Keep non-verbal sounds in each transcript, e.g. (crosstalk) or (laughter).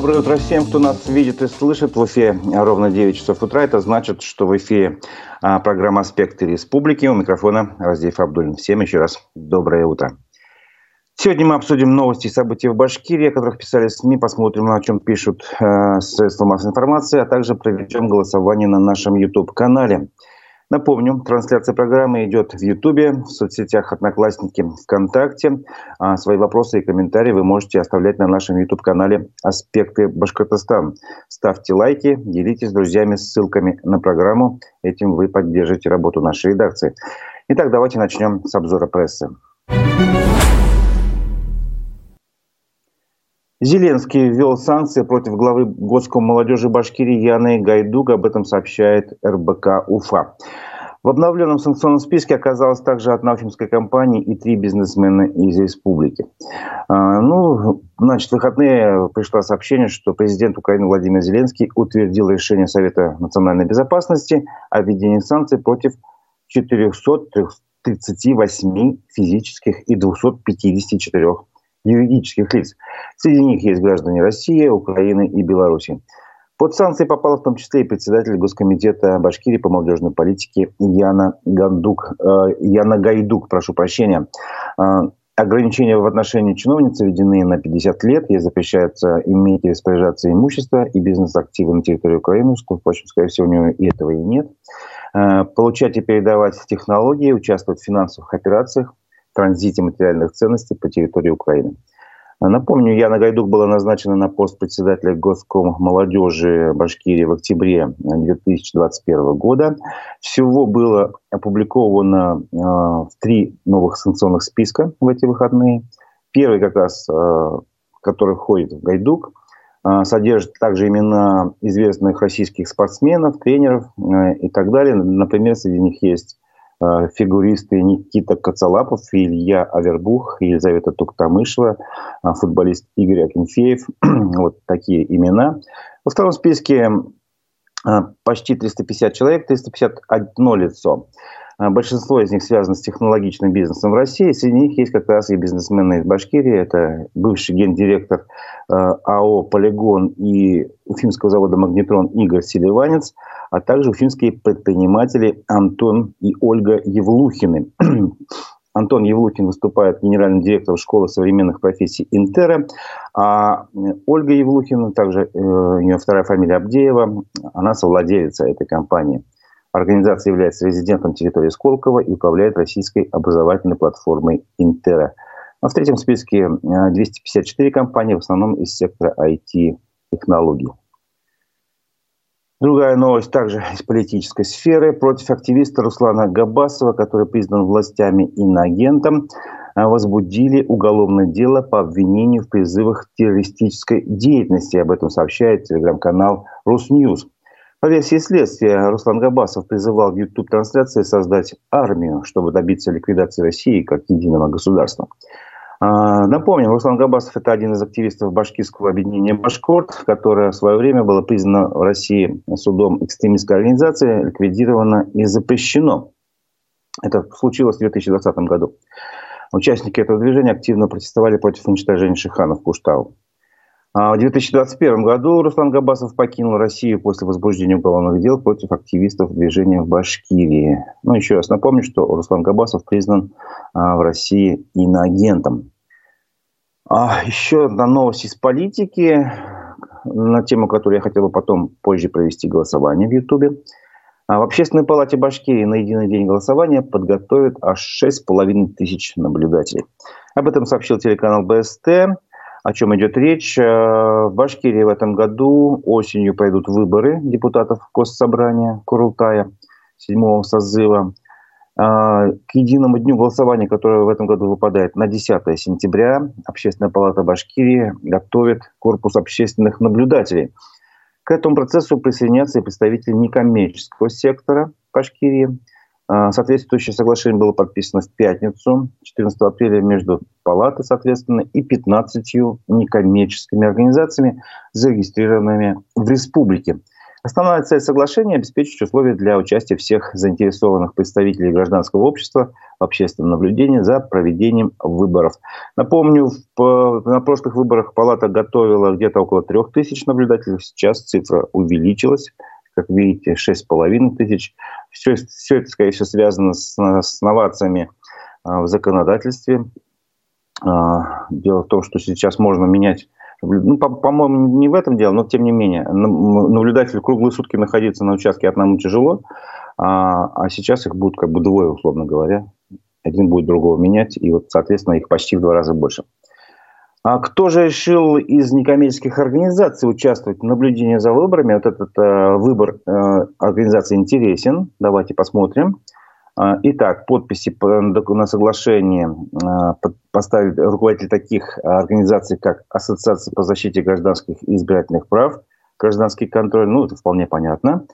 Доброе утро всем, кто нас видит и слышит. В эфире ровно 9 часов утра. Это значит, что в эфире а, программа «Аспекты республики». У микрофона Раздеев Абдулин. Всем еще раз доброе утро. Сегодня мы обсудим новости и события в Башкирии, о которых писали СМИ, посмотрим, о чем пишут э, средства массовой информации, а также проведем голосование на нашем YouTube-канале. Напомню, трансляция программы идет в Ютубе, в соцсетях Одноклассники, ВКонтакте. А свои вопросы и комментарии вы можете оставлять на нашем YouTube-канале «Аспекты Башкортостан». Ставьте лайки, делитесь с друзьями ссылками на программу. Этим вы поддержите работу нашей редакции. Итак, давайте начнем с обзора прессы. Зеленский ввел санкции против главы Госком молодежи Башкирии Яны Гайдук. Об этом сообщает РБК Уфа. В обновленном санкционном списке оказалась также одна уфимская компания и три бизнесмена из республики. А, ну, значит, в выходные пришло сообщение, что президент Украины Владимир Зеленский утвердил решение Совета национальной безопасности о введении санкций против 438 физических и 254 юридических лиц. Среди них есть граждане России, Украины и Беларуси. Под санкции попала в том числе и председатель Госкомитета Башкирии по молодежной политике Яна, Гандук, э, Яна Гайдук. Прошу прощения. Э, ограничения в отношении чиновницы введены на 50 лет. Ей запрещается иметь и распоряжаться имущество и бизнес-активы на территории Украины. Впрочем, скорее всего, у нее и этого и нет. Э, получать и передавать технологии, участвовать в финансовых операциях, транзите материальных ценностей по территории Украины. Напомню, Яна Гайдук была назначена на пост председателя Госком молодежи Башкирии в октябре 2021 года. Всего было опубликовано э, три новых санкционных списка в эти выходные. Первый как раз, э, который входит в Гайдук, э, содержит также имена известных российских спортсменов, тренеров э, и так далее. Например, среди них есть фигуристы Никита Коцалапов, Илья Авербух, Елизавета Туктамышева, э, футболист Игорь Акинфеев. (clears throat) вот такие имена. Во втором списке э, почти 350 человек, 351 лицо. Большинство из них связано с технологичным бизнесом в России. Среди них есть как раз и бизнесмены из Башкирии. Это бывший гендиректор АО «Полигон» и Уфимского завода «Магнетрон» Игорь Селиванец – а также уфимские предприниматели Антон и Ольга Евлухины. (clears throat) Антон Евлухин выступает генеральным директором школы современных профессий Интера, а Ольга Евлухина, также э, у нее вторая фамилия Абдеева, она совладелица этой компании. Организация является резидентом территории Сколково и управляет российской образовательной платформой Интера. А в третьем списке 254 э, компании, в основном из сектора IT-технологий. Другая новость также из политической сферы. Против активиста Руслана Габасова, который признан властями иноагентом, а, возбудили уголовное дело по обвинению в призывах к террористической деятельности. Об этом сообщает телеграм-канал Русньюз. По версии следствия, Руслан Габасов призывал в YouTube-трансляции создать армию, чтобы добиться ликвидации России как единого государства. А, напомним, Руслан Габасов – это один из активистов башкирского объединения «Башкорт», которое в свое время было признано в России судом экстремистской организации, ликвидировано и запрещено. Это случилось в 2020 году. Участники этого движения активно протестовали против уничтожения Шиханов Куштау. А в 2021 году Руслан Габасов покинул Россию после возбуждения уголовных дел против активистов движения в Башкирии. Ну, еще раз напомню, что Руслан Габасов признан а, в России иноагентом. А еще одна новость из политики, на тему которой я хотел бы потом позже провести голосование в Ютубе. А в Общественной палате Башкирии на единый день голосования подготовят аж 6,5 тысяч наблюдателей. Об этом сообщил телеканал БСТ. О чем идет речь? Э, в Башкирии в этом году осенью пройдут выборы депутатов Госсобрания Курултая седьмого созыва. Э, к единому дню голосования, которое в этом году выпадает на 10 сентября, Общественная палата Башкирии готовит корпус общественных наблюдателей. К этому процессу присоединятся и представители некоммерческого сектора Башкирии – соответствующее соглашение было подписано в пятницу, 14 апреля, между палатой, соответственно, и 15 некоммерческими организациями, зарегистрированными в республике. Основная цель соглашения – обеспечить условия для участия всех заинтересованных представителей гражданского общества в общественном наблюдении за проведением выборов. Напомню, в, на прошлых выборах Палата готовила где-то около трех тысяч наблюдателей, сейчас цифра увеличилась как видите, 6,5 тысяч. Все, все это, скорее всего, связано с, с новациями а, в законодательстве. А, дело в том, что сейчас можно менять ну, по-моему, не в этом дело, но тем не менее, наблюдатель круглые сутки находиться на участке одному тяжело, а, а сейчас их будет как бы двое, условно говоря. Один будет другого менять, и вот, соответственно, их почти в два раза больше. А кто же решил из некоммерческих организаций участвовать в наблюдении за выборами? Вот этот э, выбор э, организации интересен. Давайте посмотрим. А, итак, подписи на соглашение а, поставили руководители таких организаций, как Ассоциация по защите гражданских и избирательных прав, гражданский контроль, ну, это вполне понятно.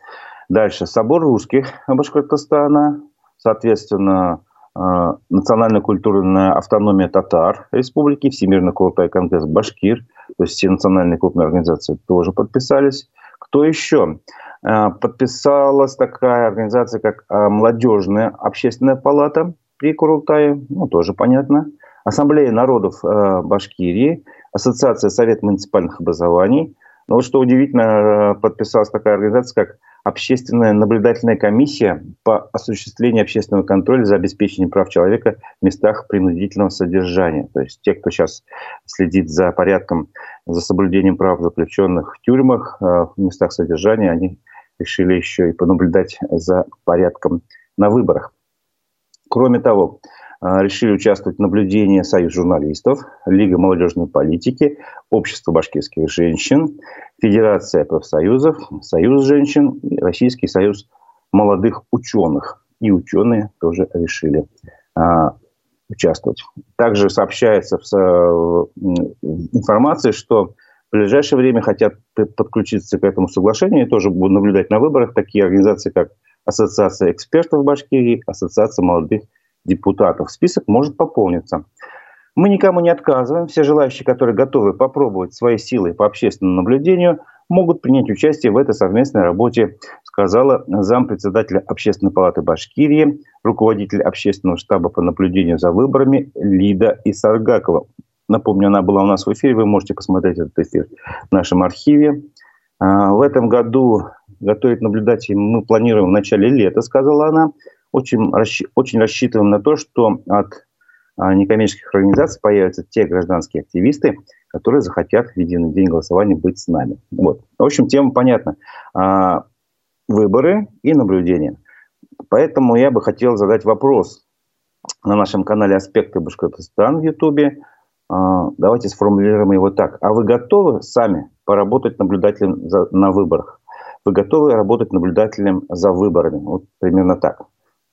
Дальше, Собор русских Башкортостана, соответственно, а, Национальная культурная автономия татар республики, Всемирный крупный конгресс Башкир, то есть все национальные крупные организации тоже подписались. Кто еще? Э, подписалась такая организация, как э, Молодежная общественная палата при Курултае, ну, тоже понятно. Ассамблея народов Башкирии, Ассоциация Совет муниципальных образований. Но вот что удивительно, подписалась такая организация, как Общественная наблюдательная комиссия по осуществлению общественного контроля за обеспечением прав человека в местах принудительного содержания. То есть те, кто сейчас следит за порядком, за соблюдением прав заключенных в тюрьмах, в местах содержания, они решили еще и понаблюдать за порядком на выборах. Кроме того, решили участвовать в наблюдении Союз журналистов, Лига молодежной политики, Общество башкирских женщин, Федерация профсоюзов, Союз женщин и Российский союз молодых ученых. И ученые тоже решили а, участвовать. Также сообщается в информации, что в ближайшее время хотят подключиться к этому соглашению и тоже будут наблюдать на выборах такие организации, как Ассоциация экспертов Башкирии, Ассоциация молодых депутатов. Список может пополниться. Мы никому не отказываем. Все желающие, которые готовы попробовать свои силы по общественному наблюдению, могут принять участие в этой совместной работе, сказала зампредседателя Общественной палаты Башкирии, руководитель общественного штаба по наблюдению за выборами Лида Исаргакова. Напомню, она была у нас в эфире, вы можете посмотреть этот эфир в нашем архиве. А, в этом году готовить наблюдателей мы планируем в начале лета, сказала она. Очень, очень рассчитываем на то, что от а, некоммерческих организаций появятся те гражданские активисты, которые захотят в единый день голосования быть с нами. Вот. В общем, тема понятна. А, выборы и наблюдение. Поэтому я бы хотел задать вопрос на нашем канале «Аспекты Башкортостан» в Ютубе – а, давайте сформулируем его так. А вы готовы сами поработать наблюдателем за, на выборах? Вы готовы работать наблюдателем за выборами? Вот примерно так.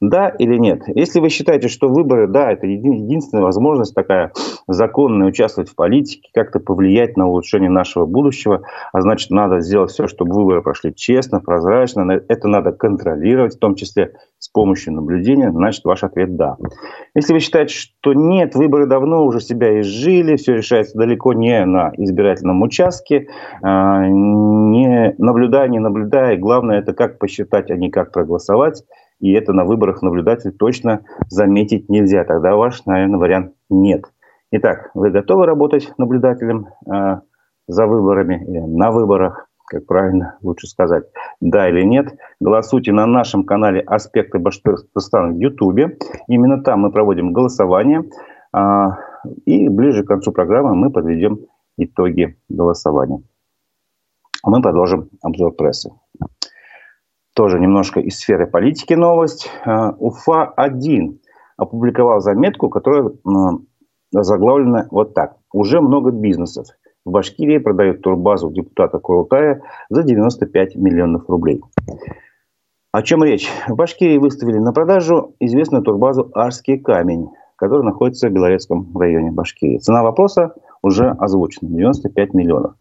Да или нет? Если вы считаете, что выборы, да, это единственная возможность такая законная участвовать в политике, как-то повлиять на улучшение нашего будущего, а значит, надо сделать все, чтобы выборы прошли честно, прозрачно, это надо контролировать, в том числе с помощью наблюдения, значит, ваш ответ «да». Если вы считаете, что нет, выборы давно уже себя изжили, все решается далеко не на избирательном участке, а, не наблюдая, не наблюдая, главное это как посчитать, а не как проголосовать, и это на выборах наблюдатель точно заметить нельзя. Тогда ваш, наверное, вариант нет. Итак, вы готовы работать наблюдателем э, за выборами или на выборах, как правильно лучше сказать, да или нет. Голосуйте на нашем канале «Аспекты Башкортостана» в Ютубе. Именно там мы проводим голосование. Э, и ближе к концу программы мы подведем итоги голосования. Мы продолжим обзор прессы тоже немножко из сферы политики новость. Э, Уфа-1 опубликовал заметку, которая заглавлена вот так. Уже много бизнесов. В Башкирии продают турбазу депутата Курултая за 95 миллионов рублей. О чем речь? В Башкирии выставили на продажу известную турбазу «Арский камень», которая находится в Белорецком районе Башкирии. Цена вопроса уже озвучена – 95 миллионов.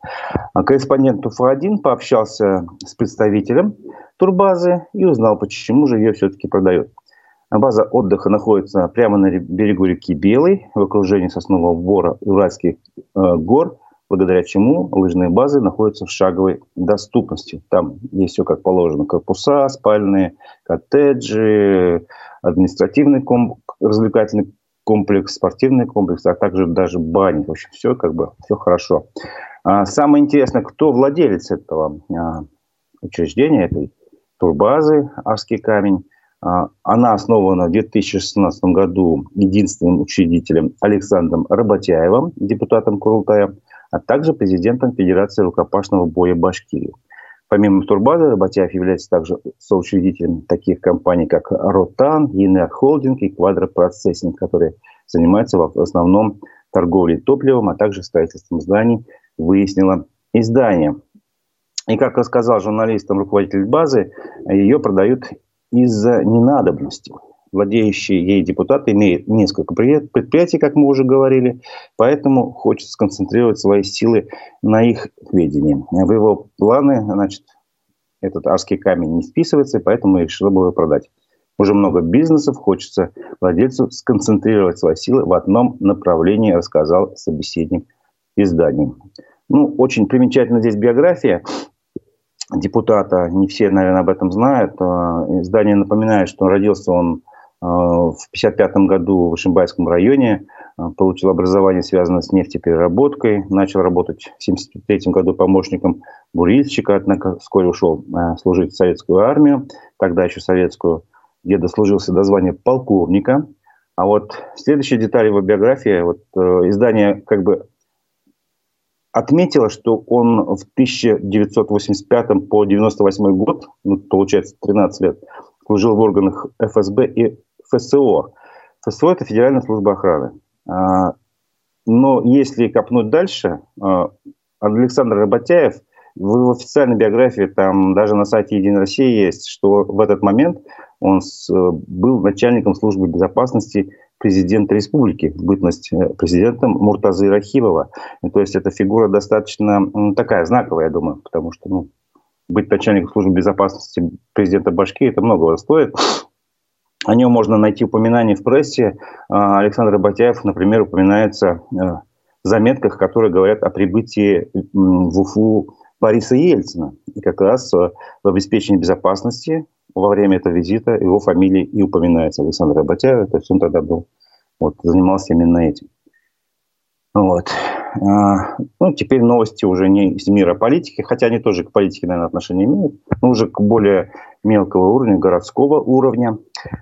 А корреспондент УФА-1 пообщался с представителем турбазы и узнал, почему же ее все-таки продают. База отдыха находится прямо на берегу реки Белой, в окружении соснового бора Уральских э, гор, благодаря чему лыжные базы находятся в шаговой доступности. Там есть все как положено. Корпуса, спальные, коттеджи, административный комп, развлекательный комплекс, спортивный комплекс, а также даже бани. В общем, все как бы все хорошо. А, самое интересное, кто владелец этого а, учреждения, этой турбазы «Арский камень». А, она основана в 2016 году единственным учредителем Александром Работяевым, депутатом Курултая, а также президентом Федерации рукопашного боя Башкирии. Помимо Турбаза, Работяев является также соучредителем таких компаний, как Ротан, ЕНР Холдинг и Квадропроцессинг, которые занимаются в основном торговлей топливом, а также строительством зданий, выяснило издание. И, как рассказал журналистам руководитель базы, ее продают из-за ненадобности. Владеющий ей депутат имеет несколько предприятий, как мы уже говорили, поэтому хочет сконцентрировать свои силы на их ведении. В его планы, значит, этот арский камень не списывается, поэтому решил бы его продать. Уже много бизнесов, хочется владельцу сконцентрировать свои силы в одном направлении, рассказал собеседник издания. Ну, очень примечательна здесь биография депутата. Не все, наверное, об этом знают. А, издание напоминает, что родился он а, в 1955 году в Ишимбайском районе, а, получил образование, связанное с нефтепереработкой, начал работать в 1973 году помощником бурильщика, однако вскоре ушел служить в советскую армию, тогда еще советскую, где дослужился до звания полковника. А вот следующая деталь его биографии, вот э, издание как бы отметила, что он в 1985 по 98 год, ну, получается 13 лет, служил в органах ФСБ и ФСО. ФСО – это Федеральная служба охраны. А, но если копнуть дальше, а, Александр Работяев в официальной биографии, там даже на сайте «Единой России» есть, что в этот момент он был начальником службы безопасности президента республики, бытность э, президентом Муртазы Рахимова. То есть эта фигура достаточно такая знаковая, я думаю, потому что ну, быть начальником службы безопасности президента Башки это многого стоит. О нем можно найти упоминания в прессе. А, Александр Батяев, например, упоминается э, в заметках, которые говорят о прибытии в Уфу Бориса Ельцина. И как раз э, в обеспечении безопасности во время этого визита его фамилия и упоминается Александр Работяев, то есть он тогда был, вот, занимался именно этим. Вот. А, ну, теперь новости уже не из мира политики, хотя они тоже к политике, наверное, отношения имеют, но уже к более мелкого уровня, городского уровня.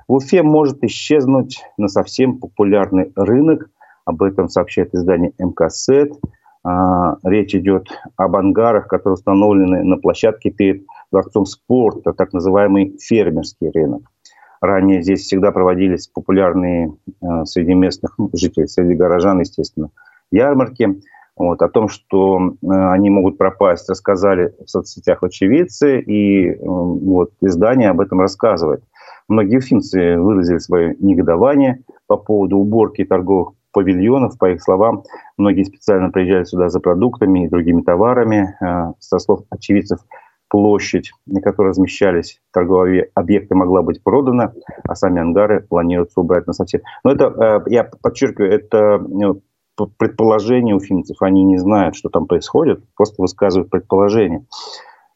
В Уфе может исчезнуть на совсем популярный рынок, об этом сообщает издание МКСЭТ. А, речь идет об ангарах, которые установлены на площадке перед дворцом спорта, так называемый фермерский рынок. Ранее здесь всегда проводились популярные э, среди местных жителей, среди горожан, естественно, ярмарки. Вот, о том, что э, они могут пропасть, рассказали в соцсетях очевидцы, и э, вот, издание об этом рассказывает. Многие уфимцы выразили свое негодование по поводу уборки торговых павильонов, по их словам. Многие специально приезжали сюда за продуктами и другими товарами. Э, со слов очевидцев, площадь, на которой размещались торговые объекты, могла быть продана, а сами ангары планируется убрать на совсем. Но это, э, я подчеркиваю, это э, предположение у финцев. Они не знают, что там происходит, просто высказывают предположение.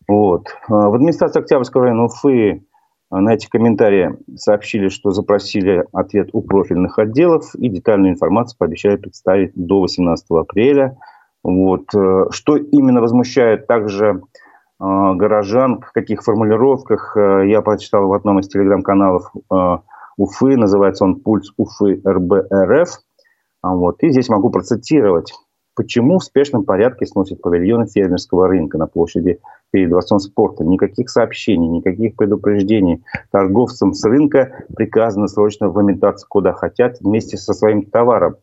Вот. В администрации Октябрьского района Уфы на эти комментарии сообщили, что запросили ответ у профильных отделов и детальную информацию пообещали представить до 18 апреля. Вот. Э, что именно возмущает также э, горожан, в каких формулировках, э, я прочитал в одном из телеграм-каналов Уфы, называется он «Пульс Уфы РБРФ». Вот. И здесь могу процитировать. Почему в спешном порядке сносят павильоны фермерского рынка на площади перед Дворцом спорта? Никаких сообщений, никаких предупреждений. Торговцам с рынка приказано срочно выметаться куда хотят вместе со своим товаром.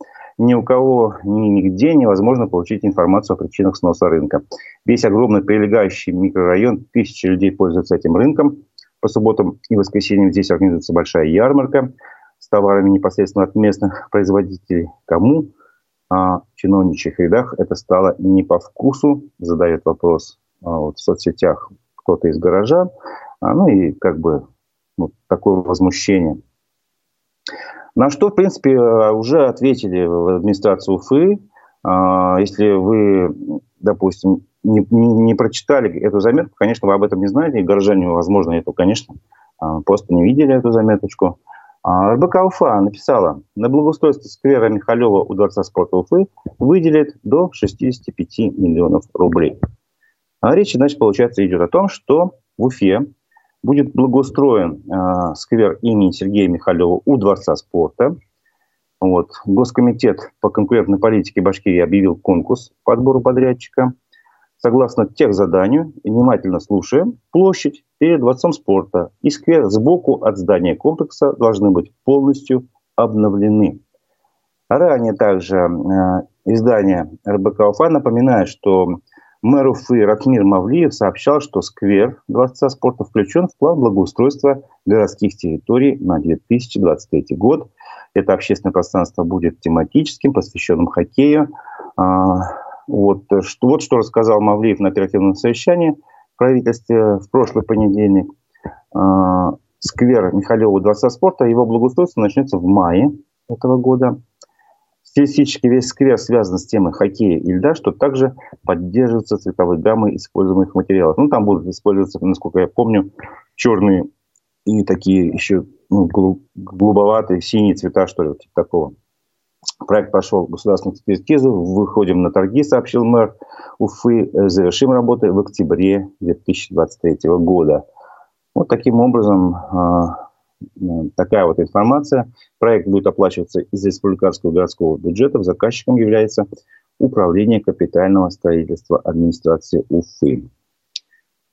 Ни у кого, ни нигде невозможно получить информацию о причинах сноса рынка. Весь огромный прилегающий микрорайон, тысячи людей пользуются этим рынком. По субботам и воскресеньям здесь организуется большая ярмарка с товарами непосредственно от местных производителей. Кому? а чиновничьих рядах это стало не по вкусу, задает вопрос а, вот, в соцсетях кто-то из горожан, а, ну и как бы вот такое возмущение. На что, в принципе, уже ответили в администрацию Уфы, А, если вы, допустим, не, не, не прочитали эту заметку, конечно, вы об этом не знаете, и горожане, возможно, это, конечно, а, просто не видели эту заметочку. А РБК Уфа написала, на благоустройство сквера Михалева у Дворца спорта Уфы выделит до 65 миллионов рублей. Речь, значит, получается, идет о том, что в Уфе будет благоустроен э, сквер имени Сергея Михалева у Дворца спорта. Вот. Госкомитет по конкурентной политике Башкирии объявил конкурс по отбору подрядчика. Согласно тех заданию, внимательно слушаем, площадь перед Дворцом спорта и сквер сбоку от здания комплекса должны быть полностью обновлены. Ранее также э, издание РБК Уфа напоминает, что Мэр Уфы Ратмир Мавлиев сообщал, что сквер Дворца спорта включен в план благоустройства городских территорий на 2023 год. Это общественное пространство будет тематическим, посвященным хоккею. А, вот что, вот что рассказал Мавлиев на оперативном совещании в правительстве в прошлый понедельник. А, сквер Михалева Дворца спорта, его благоустройство начнется в мае этого года. Стилистически весь сквер связан с темой хоккея и льда, что также поддерживается цветовой гаммой используемых материалов. Ну, там будут использоваться, насколько я помню, черные и такие еще ну, голубоватые, синие цвета, что ли, типа такого. Проект прошел государственную экспертизу, выходим на торги, сообщил мэр Уфы, завершим работы в октябре 2023 года. Вот таким образом а, такая вот информация. Проект будет оплачиваться из республиканского городского бюджета. Заказчиком является Управление капитального строительства администрации Уфы.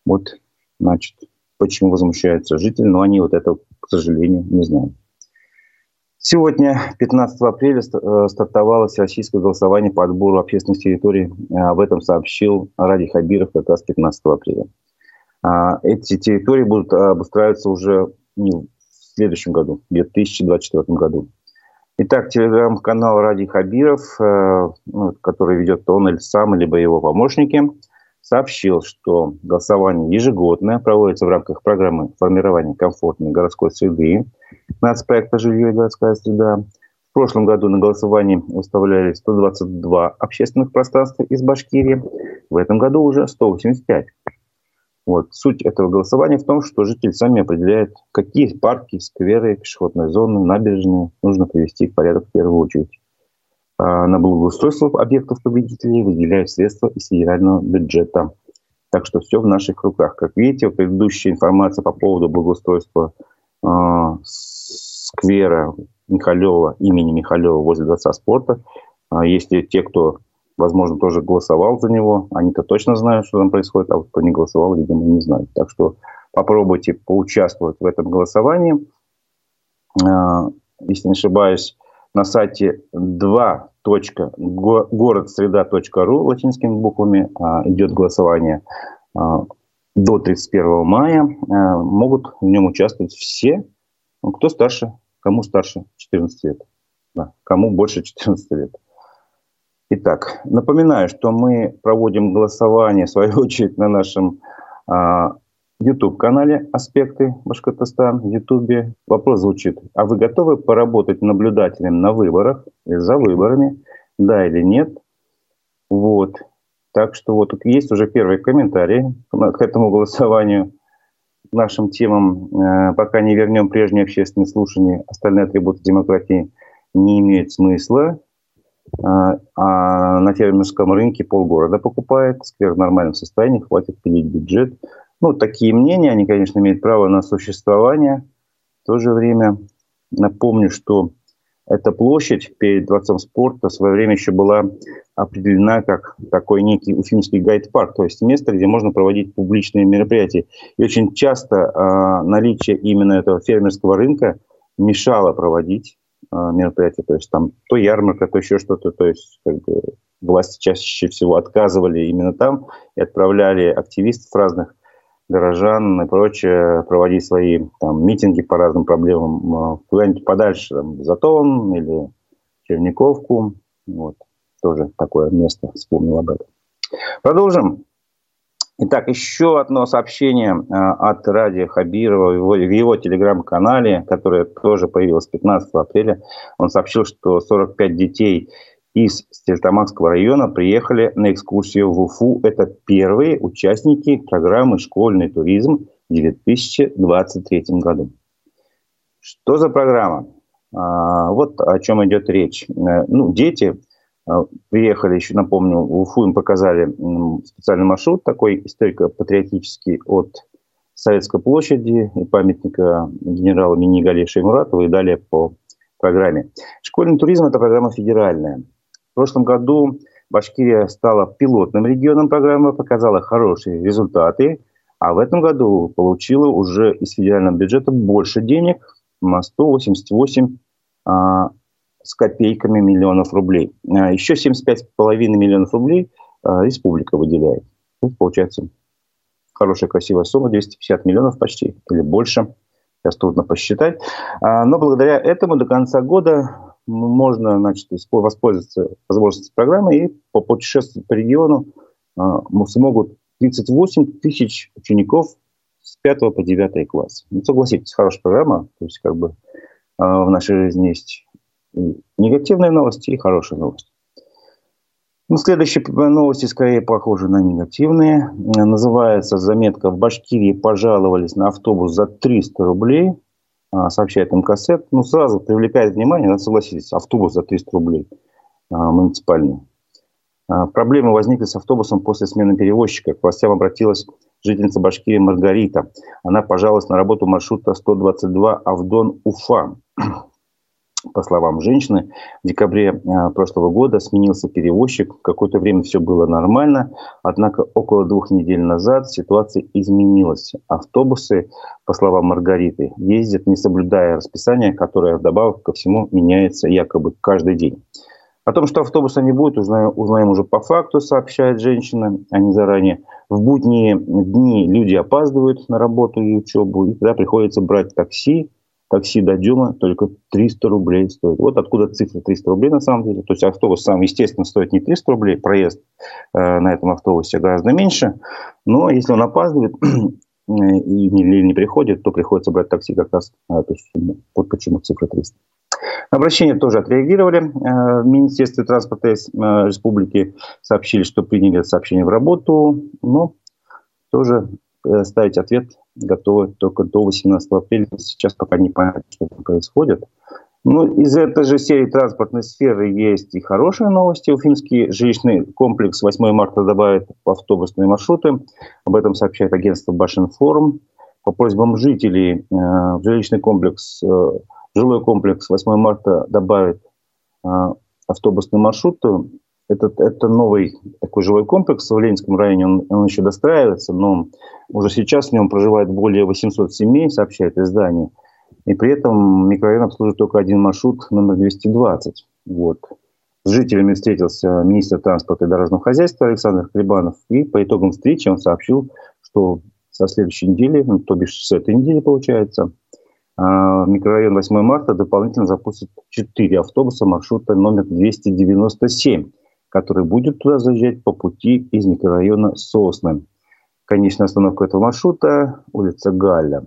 Вот, значит, почему возмущаются жители, но они вот это, к сожалению, не знают. Сегодня, 15 апреля, э, стартовало всероссийское голосование по отбору общественных территорий. Об этом сообщил Ради Хабиров как раз 15 апреля. А, эти территории будут обустраиваться уже следующем году, в 2024 году. Итак, телеграм-канал Ради Хабиров, э, ну, который ведет он или сам, либо его помощники, сообщил, что голосование ежегодное проводится в рамках программы формирования комфортной городской среды нацпроекта «Жилье и городская среда». В прошлом году на голосование выставляли 122 общественных пространства из Башкирии, в этом году уже 185. Вот. Суть этого голосования в том, что жители сами определяют, какие парки, скверы, пешеходные зоны, набережные нужно привести в порядок в первую очередь. А на благоустройство объектов победителей выделяют средства из федерального бюджета. Так что все в наших руках. Как видите, предыдущая информация по поводу благоустройства э, сквера Михалева, имени Михалева возле Дворца спорта. Э, если те, кто возможно, тоже голосовал за него. Они-то точно знают, что там происходит, а вот кто не голосовал, видимо, не знает. Так что попробуйте поучаствовать в этом голосовании. А, если не ошибаюсь, на сайте 2.городсреда.ру латинскими буквами а, идет голосование а, до 31 мая. Могут в нем участвовать все, ну, кто старше, кому старше 14 лет, кому больше 14 лет. Итак, напоминаю, что мы проводим голосование, в свою (laughs) очередь, на нашем а, YouTube-канале «Аспекты Башкортостан» в YouTube. Вопрос звучит, а вы готовы поработать наблюдателем на выборах за выборами? Да или нет? Вот. Так что вот есть уже первые комментарии к этому голосованию нашим темам. Э, пока не вернем прежние общественные слушания, остальные атрибуты демократии не имеют смысла. А, а на фермерском рынке полгорода покупает, сквер в нормальном состоянии, хватит пилить бюджет. Ну, такие мнения, они, конечно, имеют право на существование. В то же время напомню, что эта площадь перед Дворцом спорта в свое время еще была определена как такой некий уфимский гайд-парк, то есть место, где можно проводить публичные мероприятия. И очень часто э, наличие именно этого фермерского рынка мешало проводить мероприятия, то есть там то ярмарка, то еще что-то, то есть как бы власти чаще всего отказывали именно там и отправляли активистов разных горожан и прочее проводить свои там митинги по разным проблемам а, куда-нибудь подальше, там, Затон или Черниковку, вот, тоже такое место, вспомнил об этом. Продолжим. Итак, еще одно сообщение а, от Ради Хабирова в его, телеграм-канале, которое тоже появилось 15 апреля. Он сообщил, что 45 детей из Стельтамакского района приехали на экскурсию в Уфу. Это первые участники программы «Школьный туризм» в 2023 году. Что за программа? А, вот о чем идет речь. Э, ну, дети приехали, еще напомню, в Уфу им показали специальный маршрут такой историко-патриотический от Советской площади и памятника генерала Минигалия Шеймуратова и далее по программе. Школьный туризм – это программа федеральная. В прошлом году Башкирия стала пилотным регионом программы, показала хорошие результаты, а в этом году получила уже из федерального бюджета больше денег – 188 а, с копейками миллионов рублей. А еще 75,5 миллионов рублей а, республика выделяет. Ну, получается хорошая, красивая сумма, 250 миллионов почти или больше. Сейчас трудно посчитать. А, но благодаря этому до конца года можно значит, воспользоваться возможностью программы и по путешествовать по региону смогут 38 тысяч учеников с 5 по 9 класс. Ну, согласитесь, хорошая программа. То есть, как бы в нашей жизни есть негативные новости, и хорошие новости. Ну, следующие новости скорее похожи на негативные. Называется заметка «В Башкирии пожаловались на автобус за 300 рублей», а, сообщает МКСЭП. Ну, сразу привлекает внимание, да, согласитесь, автобус за 300 рублей а, муниципальный. Проблемы возникли с автобусом после смены перевозчика. К властям обратилась жительница Башкирии Маргарита. Она пожаловалась на работу маршрута 122 Авдон-Уфа. По словам женщины, в декабре э, прошлого года сменился перевозчик. Какое-то время все было нормально, однако около двух недель назад ситуация изменилась. Автобусы, по словам Маргариты, ездят не соблюдая расписание, которое вдобавок ко всему меняется якобы каждый день. О том, что автобуса не будет, узнаем, узнаем уже по факту, сообщает женщина, а не заранее. В будние дни люди опаздывают на работу и учебу, и тогда приходится брать такси. Такси до Дюма только 300 рублей стоит. Вот откуда цифра 300 рублей на самом деле. То есть автобус сам, естественно, стоит не 300 рублей, проезд э, на этом автобусе гораздо меньше. Но если он опаздывает (clears throat) и не, приходит, то приходится брать такси как раз на эту сумму. Вот почему цифра 300. Обращение тоже отреагировали. Э, в Министерстве транспорта э, республики сообщили, что приняли сообщение в работу, но тоже э, ставить ответ готовы только до 18 апреля. Сейчас пока не понятно, что происходит. Ну, из этой же серии транспортной сферы есть и хорошие новости. Уфимский жилищный комплекс 8 марта добавит автобусные маршруты. Об этом сообщает агентство Башинформ. По просьбам жителей в жилищный комплекс жилой комплекс 8 марта добавит а, автобусный маршрут. Это, это новый такой жилой комплекс в Ленинском районе, он, он еще достраивается, но уже сейчас в нем проживает более 800 семей, сообщает издание. И при этом микрорайон обслуживает только один маршрут, номер 220. Вот. С жителями встретился министр транспорта и дорожного хозяйства Александр Хлебанов. И по итогам встречи он сообщил, что со следующей недели, ну, то бишь с этой недели получается, а, микрорайон 8 марта дополнительно запустит 4 автобуса маршрута номер 297, который будет туда заезжать по пути из микрорайона Сосны. Конечная остановка этого маршрута – улица Галля.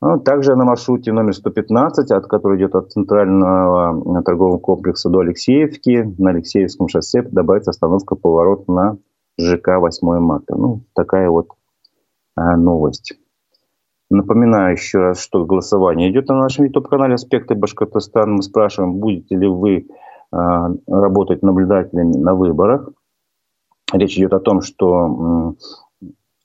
Ну, также на маршруте номер 115, от которого идет от центрального торгового комплекса до Алексеевки, на Алексеевском шоссе добавится остановка поворот на ЖК 8 марта. Ну, такая вот а, новость. Напоминаю еще раз, что голосование идет на нашем YouTube-канале «Аспекты Башкортостана». Мы спрашиваем, будете ли вы э, работать наблюдателями на выборах. Речь идет о том, что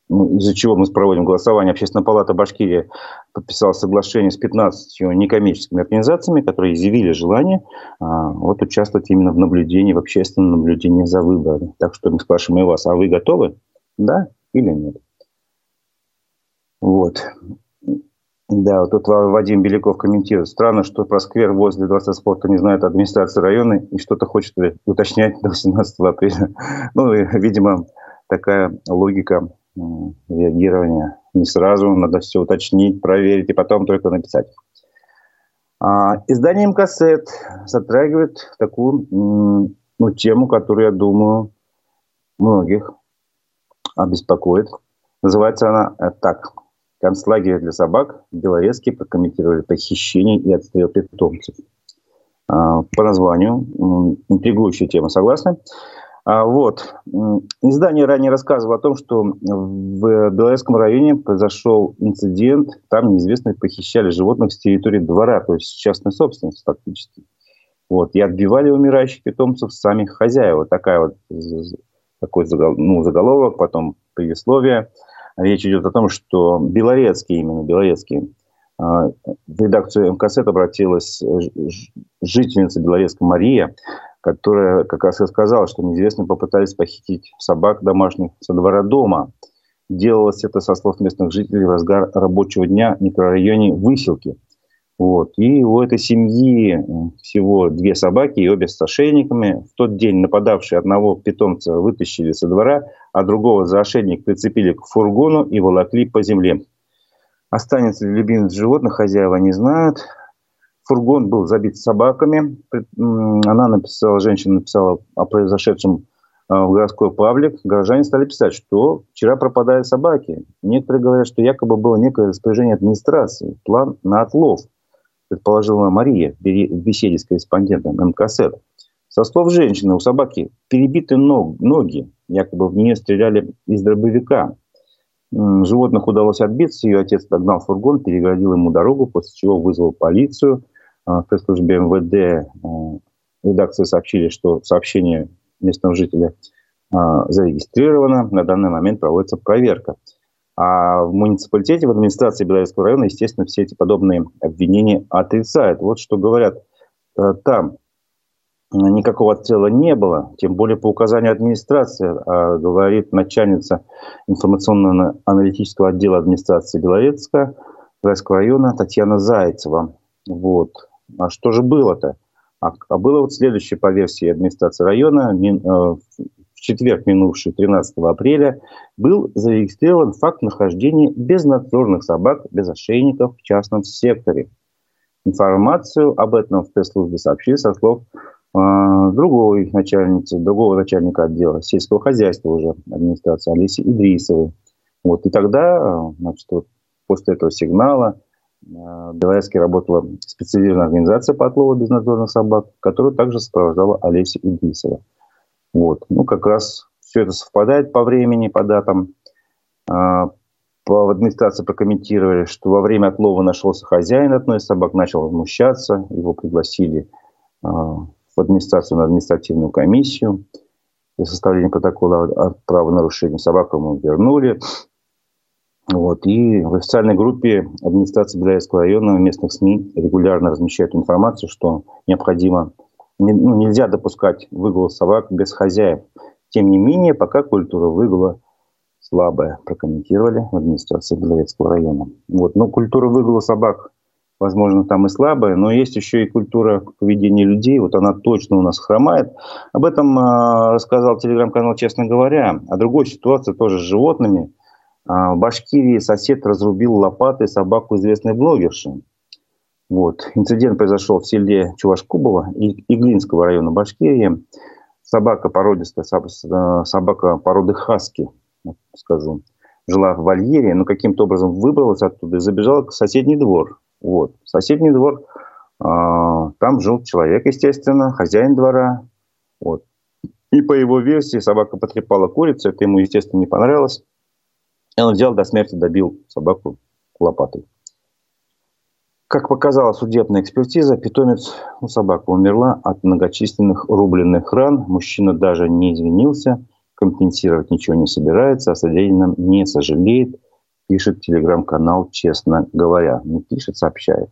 ну, из-за чего мы проводим голосование. Общественная палата Башкирии подписала соглашение с 15 некоммерческими организациями, которые изъявили желание а, вот, участвовать именно в наблюдении, в общественном наблюдении за выборами. Так что мы спрашиваем и вас, а вы готовы? Да или нет? Вот. Да, вот тут Вадим Беляков комментирует. Странно, что про сквер возле Дворца спорта не знает администрация района и что-то хочет уточнять до 18 апреля. (laughs) Ну, и, видимо, такая логика реагирования. Не сразу, надо все уточнить, проверить и потом только написать. А, издание МКСЭТ затрагивает такую ну, тему, которую, я думаю, многих обеспокоит. Называется она э, так – Концлагерь для собак в Белорецке прокомментировали похищение и отстрел питомцев. по названию. Интригующая тема, согласны? А, вот. Издание ранее рассказывало о том, что в Белорусском районе произошел инцидент. Там неизвестные похищали животных с территории двора, то есть частной собственности фактически. Вот. И отбивали умирающих питомцев самих хозяева. Такая вот, такой ну, заголовок, потом предисловие. Речь идет о том, что Белорецкий, именно Белорецкий, а, в редакцию МКС обратилась жительница Белорецка Мария, которая как раз и сказала, что неизвестные попытались похитить собак домашних со двора дома. Делалось это, со слов местных жителей, в разгар рабочего дня в микрорайоне Выселки. Вот. И у этой семьи всего две собаки и обе с ошейниками. В тот день нападавшие одного питомца вытащили со двора, а другого за ошейник прицепили к фургону и волокли по земле. Останется ли любимец животных, хозяева не знают. Фургон был забит собаками. Она написала, женщина написала о произошедшем а, в городской паблик. Горожане стали писать, что вчера пропадают собаки. Некоторые говорят, что якобы было некое распоряжение администрации, план на отлов, предположила Мария в беседе с корреспондентом МКСЭД. Со слов женщины, у собаки перебиты ноги, якобы в нее стреляли из дробовика. Животных удалось отбиться, ее отец догнал фургон, переградил ему дорогу, после чего вызвал полицию – в пресс-службе МВД э, редакции сообщили, что сообщение местного жителя э, зарегистрировано. На данный момент проводится проверка. А в муниципалитете, в администрации Белорусского района, естественно, все эти подобные обвинения отрицают. Вот что говорят э, там. Никакого отстрела не было, тем более по указанию администрации, а говорит начальница информационно-аналитического отдела администрации Белорецка, Белорусского района Татьяна Зайцева. Вот. А что же было-то? А, а было вот следующее по версии администрации района. Э, в четверг, минувший 13 апреля, был зарегистрирован факт нахождения безнадзорных собак без ошейников в частном секторе. Информацию об этом в пресс-службе сообщили со слов э, другой начальницы, другого начальника отдела сельского хозяйства уже администрации Алисы Идрисовой. Вот. И тогда, э, значит, вот после этого сигнала в Белорецке работала специализированная организация по отлову безнадзорных собак, которую также сопровождала Олеся Идрисова. Вот. Ну, как раз все это совпадает по времени, по датам. А, в администрации прокомментировали, что во время отлова нашелся хозяин одной из собак, начал возмущаться, его пригласили а, в администрацию на административную комиссию. Для составления протокола о правонарушении собаку ему вернули. Вот. И в официальной группе администрации Белорецкого района местных СМИ регулярно размещают информацию, что необходимо, ну, нельзя допускать выгул собак без хозяев. Тем не менее, пока культура выгула слабая, прокомментировали в администрации Белорецкого района. Вот. Но культура выгула собак, возможно, там и слабая, но есть еще и культура поведения людей. Вот она точно у нас хромает. Об этом э, рассказал телеграм-канал «Честно говоря». О другой ситуации тоже с животными – а, в Башкирии сосед разрубил лопатой собаку известной блогерши. Вот. Инцидент произошел в селе Чувашкубово Иглинского района Башкирии. Собака породистая, собака породы хаски, скажу, жила в вольере, но каким-то образом выбралась оттуда и забежала в соседний двор. Вот. Соседний двор, а, там жил человек, естественно, хозяин двора. Вот. И по его версии собака потрепала курицу, это ему, естественно, не понравилось. И он взял до смерти, добил собаку лопатой. Как показала судебная экспертиза, питомец у собаки умерла от многочисленных рубленных ран. Мужчина даже не извинился, компенсировать ничего не собирается, о содеянном не сожалеет, пишет телеграм-канал «Честно говоря». Не пишет, сообщает.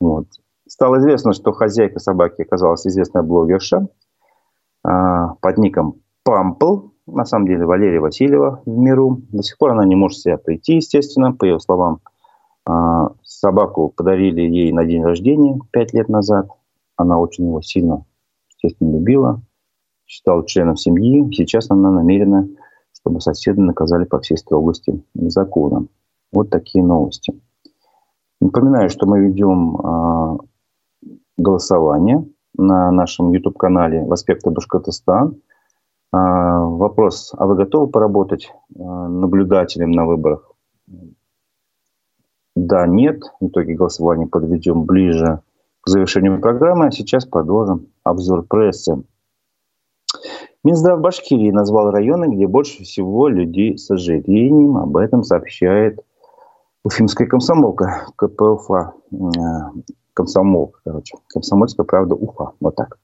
Вот. Стало известно, что хозяйка собаки оказалась известная блогерша а, под ником Пампл на самом деле Валерия Васильева в миру. До сих пор она не может себя прийти, естественно, по ее словам. А, собаку подарили ей на день рождения пять лет назад. Она очень его сильно, естественно, любила, считала членом семьи. Сейчас она намерена, чтобы соседи наказали по всей строгости закона. Вот такие новости. Напоминаю, что мы ведем а, голосование на нашем YouTube-канале «В аспекте Башкортостан». А, вопрос, а вы готовы поработать а, наблюдателем на выборах? Да, нет. В итоге голосования подведем ближе к завершению программы. А сейчас продолжим обзор прессы. Минздрав Башкирии назвал районы, где больше всего людей с ожирением. Об этом сообщает Уфимская комсомолка, КПУФА, э, комсомолка, короче, комсомольская правда Уфа, вот так.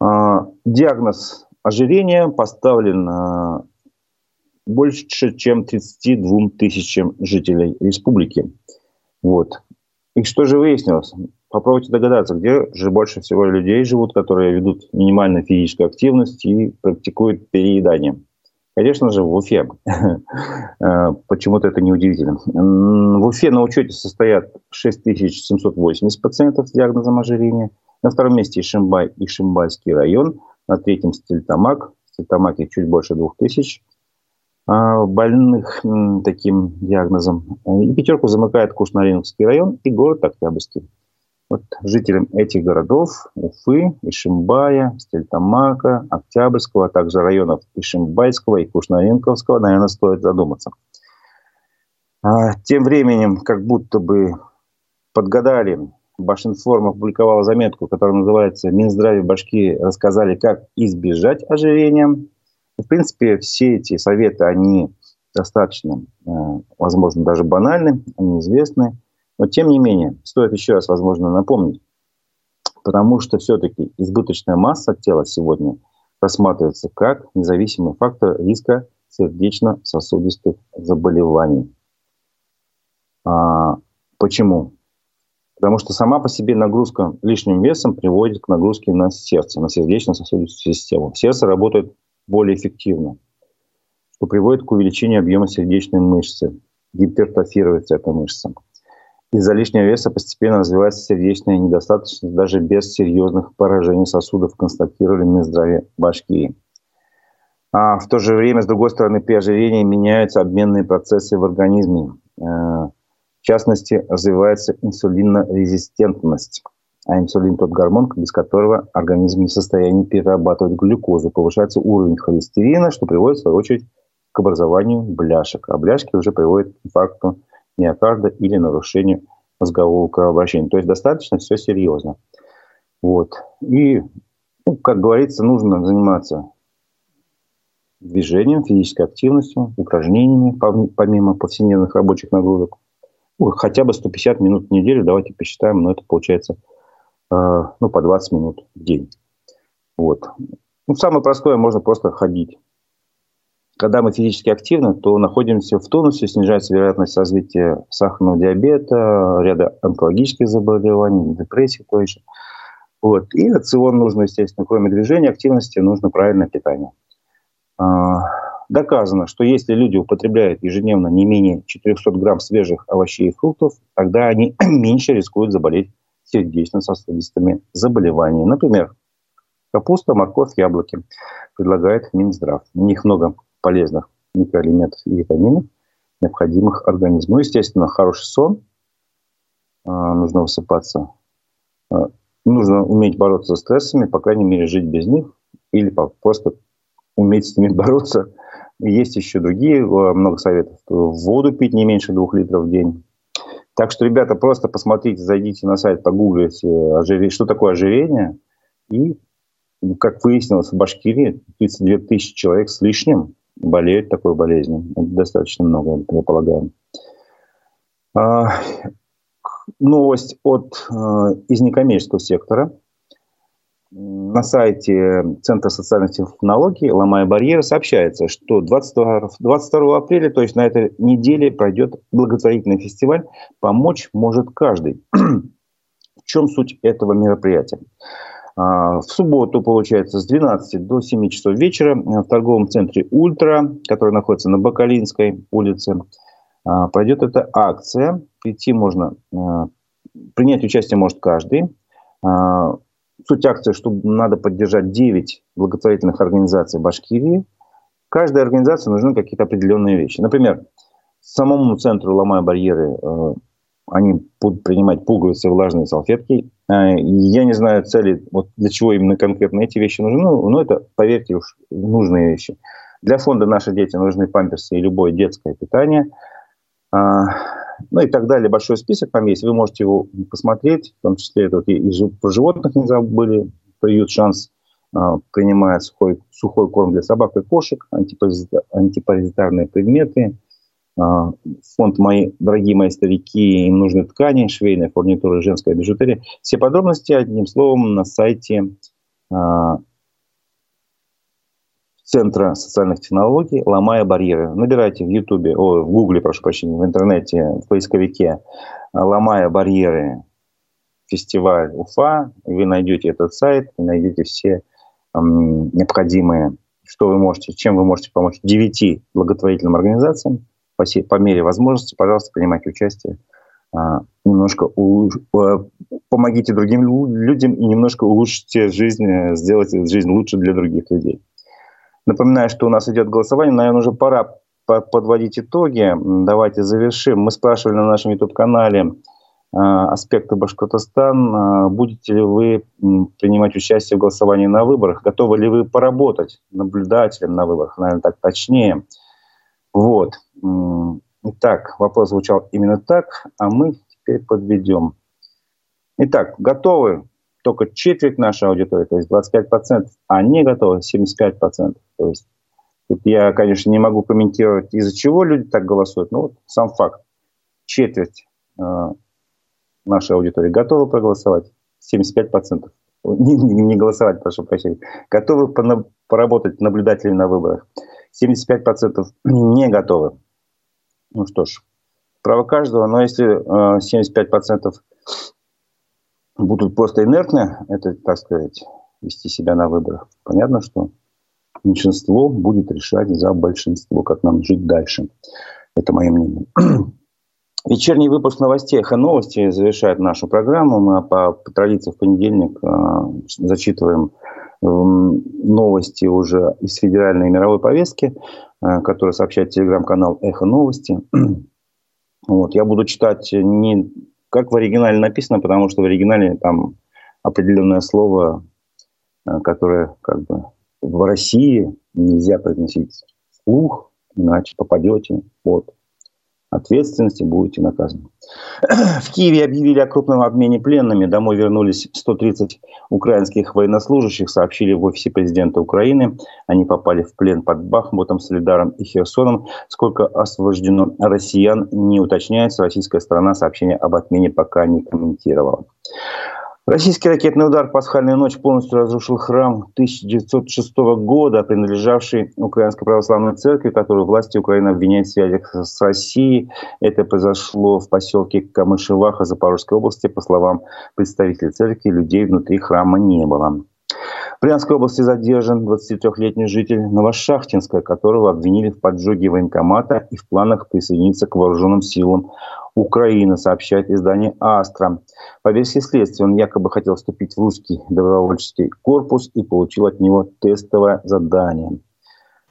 А, диагноз ожирения поставлен э, больше, чем 32 тысячам жителей республики. Вот. И что же выяснилось? Попробуйте догадаться, где же больше всего людей живут, которые ведут минимальную физическую активность и практикуют переедание. Конечно же, в Уфе. (laughs) Э, почему-то это неудивительно. В Уфе на учете состоят 6780 пациентов с диагнозом ожирения. На втором месте Ишимбай и Шимбайский район. На третьем Стельтамак. В Стельтамаке чуть больше 2000 а, больных таким диагнозом. И пятерку замыкает Кушнаринский район и город Октябрьский. Вот жителям этих городов, Уфы, Ишимбая, Стельтамака, Октябрьского, а также районов Ишимбайского и Кушнаренковского, наверное, стоит задуматься. А тем временем, как будто бы подгадали, Башинформ опубликовала заметку, которая называется «Минздраве Башки рассказали, как избежать ожирения». В принципе, все эти советы, они достаточно, э, возможно, даже банальны, они известны. Но, тем не менее, стоит еще раз, возможно, напомнить, потому что все-таки избыточная масса тела сегодня рассматривается как независимый фактор риска сердечно-сосудистых заболеваний. А, почему? Потому что сама по себе нагрузка лишним весом приводит к нагрузке на сердце, на сердечно-сосудистую систему. Сердце работает более эффективно, что приводит к увеличению объема сердечной мышцы, гипертрофируется эта мышца. Из-за лишнего веса постепенно развивается сердечная недостаточность даже без серьезных поражений сосудов, констатировали Минздраве Башкирии. А в то же время, с другой стороны, при ожирении меняются обменные процессы в организме. Э, в частности, развивается инсулинорезистентность. А инсулин тот гормон, без которого организм не в состоянии перерабатывать глюкозу. Повышается уровень холестерина, что приводит, в свою очередь, к образованию бляшек. А бляшки уже приводят к инфаркту миокарда или нарушению мозгового кровообращения. То есть достаточно все серьезно. Вот. И, ну, как говорится, нужно заниматься движением, физической активностью, упражнениями, помимо повседневных рабочих нагрузок. Ну, хотя бы 150 минут в неделю, давайте посчитаем, но это получается ну, по 20 минут в день. Вот. Ну, самое простое, можно просто ходить. Когда мы физически активны, то находимся в тонусе, снижается вероятность развития сахарного диабета, ряда онкологических заболеваний, депрессии той же. Вот. И рацион нужно, естественно, кроме движения, активности, нужно правильное питание. А, доказано, что если люди употребляют ежедневно не менее 400 грамм свежих овощей и фруктов, тогда они (clears throat) меньше рискуют заболеть сердечно-сосудистыми заболеваниями. Например, капуста, морковь, яблоки предлагает Минздрав. У них много полезных микроэлементов и витаминов, необходимых организму. Естественно, хороший сон. А, нужно высыпаться. А, нужно уметь бороться со стрессами, по крайней мере, жить без них. Или просто уметь с ними (laughs) бороться. Есть еще другие, а, много советов. Воду пить не меньше двух литров в день. Так что, ребята, просто посмотрите, зайдите на сайт, погуглите, что такое ожирение. И, как выяснилось, в Башкирии 32 тысячи человек с лишним болеют такой болезнью. Это достаточно много, я полагаю. А, новость от, а, из некоммерческого сектора. На сайте Центра социальных технологий «Ломая барьеры» сообщается, что 22, 22 апреля, то есть на этой неделе, пройдет благотворительный фестиваль «Помочь может каждый». (clears throat) В чем суть этого мероприятия? А, в субботу, получается, с 12 до 7 часов вечера в торговом центре «Ультра», который находится на Бакалинской улице, а, пройдет эта акция. Прийти можно, а, принять участие может каждый. Суть акции, что надо поддержать 9 благотворительных организаций Башкирии. Каждой организации нужны какие-то определенные вещи. Например, самому центру «Ломая барьеры» они будут принимать пуговицы, влажные салфетки. А, я не знаю цели, вот для чего именно конкретно эти вещи нужны, но ну, это, поверьте уж, нужные вещи. Для фонда «Наши дети» нужны памперсы и любое детское питание. Ну и так далее. Большой список там есть. Вы можете его посмотреть, в том числе это и про животных не забыли. Приют «Шанс» а, принимает сухой, сухой корм для собак и кошек, антипаразитарные предметы, а, фонд «Мои дорогие мои старики», им нужны ткани, швейная фурнитура, женская бижутерия. Все подробности, одним словом, на сайте а, Центра социальных технологий «Ломая барьеры». Набирайте в Ютубе, о, в Гугле, прошу прощения, в интернете, в поисковике «Ломая барьеры. Фестиваль Уфа». Вы найдете этот сайт, вы найдете все эм, необходимые, что вы можете, чем вы можете помочь девяти благотворительным организациям по, по мере возможности, пожалуйста, принимайте участие. А, немножко у, помогите другим людям и немножко улучшите жизнь, э, сделайте жизнь лучше для других людей. Напоминаю, что у нас идет голосование. Наверное, уже пора подводить итоги. Давайте завершим. Мы спрашивали на нашем YouTube-канале а, аспекты Башкортостан. А, будете ли вы принимать участие в голосовании на выборах? Готовы ли вы поработать наблюдателем на выборах? Наверное, так точнее. Вот. Итак, вопрос звучал именно так, а мы теперь подведем. Итак, готовы только четверть нашей аудитории, то есть 25%, а не готовы 75%. То есть тут я, конечно, не могу комментировать, из-за чего люди так голосуют, но вот сам факт. Четверть э, нашей аудитории готовы проголосовать, 75%. Не, не, голосовать, прошу прощения. Готовы поработать наблюдателями на выборах. 75% (clears throat) не готовы. Ну что ж, право каждого, но если э, 75% будут просто инертны, это, так сказать, вести себя на выборах, понятно, что меньшинство будет решать за большинство, как нам жить дальше. Это мое мнение. (clears throat) Вечерний выпуск новостей «Эхо новости» завершает нашу программу. Мы по, по традиции в понедельник э, зачитываем новости уже из федеральной и мировой повестки, э, которые сообщает телеграм-канал «Эхо новости». (clears throat) Вот. Я буду читать не как в оригинале написано, потому что в оригинале там определенное слово, э, которое как бы в России нельзя произносить вслух, иначе попадете под ответственности будете наказаны. В Киеве объявили о крупном обмене пленными. Домой вернулись 130 украинских военнослужащих, сообщили в офисе президента Украины. Они попали в плен под Бахмутом, Солидаром и Херсоном. Сколько освобождено россиян, не уточняется. Российская сторона сообщение об отмене пока не комментировала. Российский ракетный удар «Пасхальная ночь» полностью разрушил храм 1906 года, принадлежавший Украинской Православной Церкви, которую власти Украины обвиняют в связях с Россией. Это произошло в поселке Камышеваха Запорожской области. По словам представителей церкви, людей внутри храма не было. Брянской области задержан 23-летний житель Новошахтинска, которого обвинили в поджоге военкомата и в планах присоединиться к вооруженным силам Украины, сообщает издание «Астра». По версии следствия, он якобы хотел вступить в русский добровольческий корпус и получил от него тестовое задание.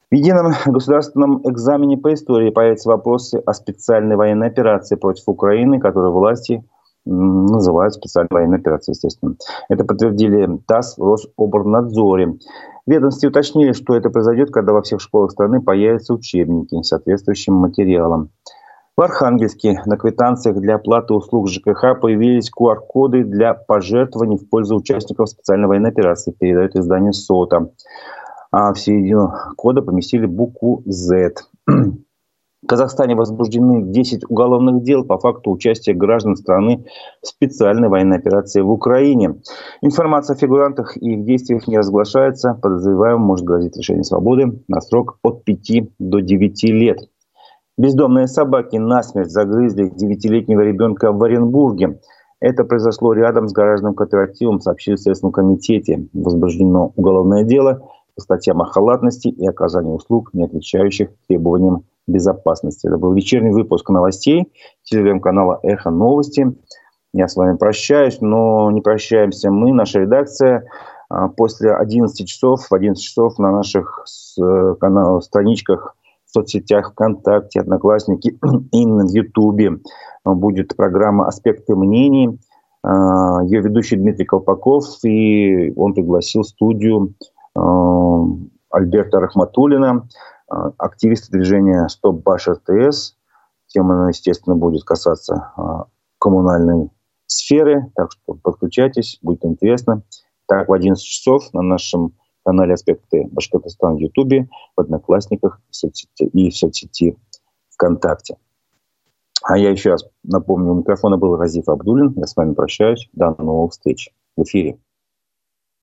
В едином государственном экзамене по истории появятся вопросы о специальной военной операции против Украины, которую власти называют специальной военной операцией, естественно. Это подтвердили ТАСС в Рособорнадзоре. Ведомстве уточнили, что это произойдет, когда во всех школах страны появятся учебники с соответствующим материалом. В Архангельске на квитанциях для оплаты услуг ЖКХ появились QR-коды для пожертвований в пользу участников специальной военной операции, передает издание СОТа. А в середину кода поместили букву Z. В Казахстане возбуждены 10 уголовных дел по факту участия граждан страны в специальной военной операции в Украине. Информация о фигурантах и их действиях не разглашается. Подозреваемым может грозить лишение свободы на срок от 5 до 9 лет. Бездомные собаки насмерть загрызли девятилетнего ребенка в Оренбурге. Это произошло рядом с гаражным кооперативом, сообщили в Следственном комитете. Возбуждено уголовное дело по статьям о халатности и оказании услуг, не отвечающих требованиям безопасности. Это был вечерний выпуск новостей телеграм-канала «Эхо новости». Я с вами прощаюсь, но не прощаемся мы, наша редакция. А, после 11 часов, в 11 часов на наших э, каналах, страничках соцсетях ВКонтакте, Одноклассники и на Ютубе будет программа «Аспекты мнений». А, Ее ведущий Дмитрий Колпаков, и он пригласил в студию а, Альберта Рахматулина, а, активиста движения «Стоп Баш РТС», Тема, естественно, будет касаться а, коммунальной сферы, так что подключайтесь, будет интересно. Так, в 11 часов на нашем канале «Аспекты Башкортостана» в Ютубе, в Одноклассниках и в соцсети ВКонтакте. А я еще раз напомню, у микрофона был Разиф Абдулин. Я с вами прощаюсь. До новых встреч в эфире.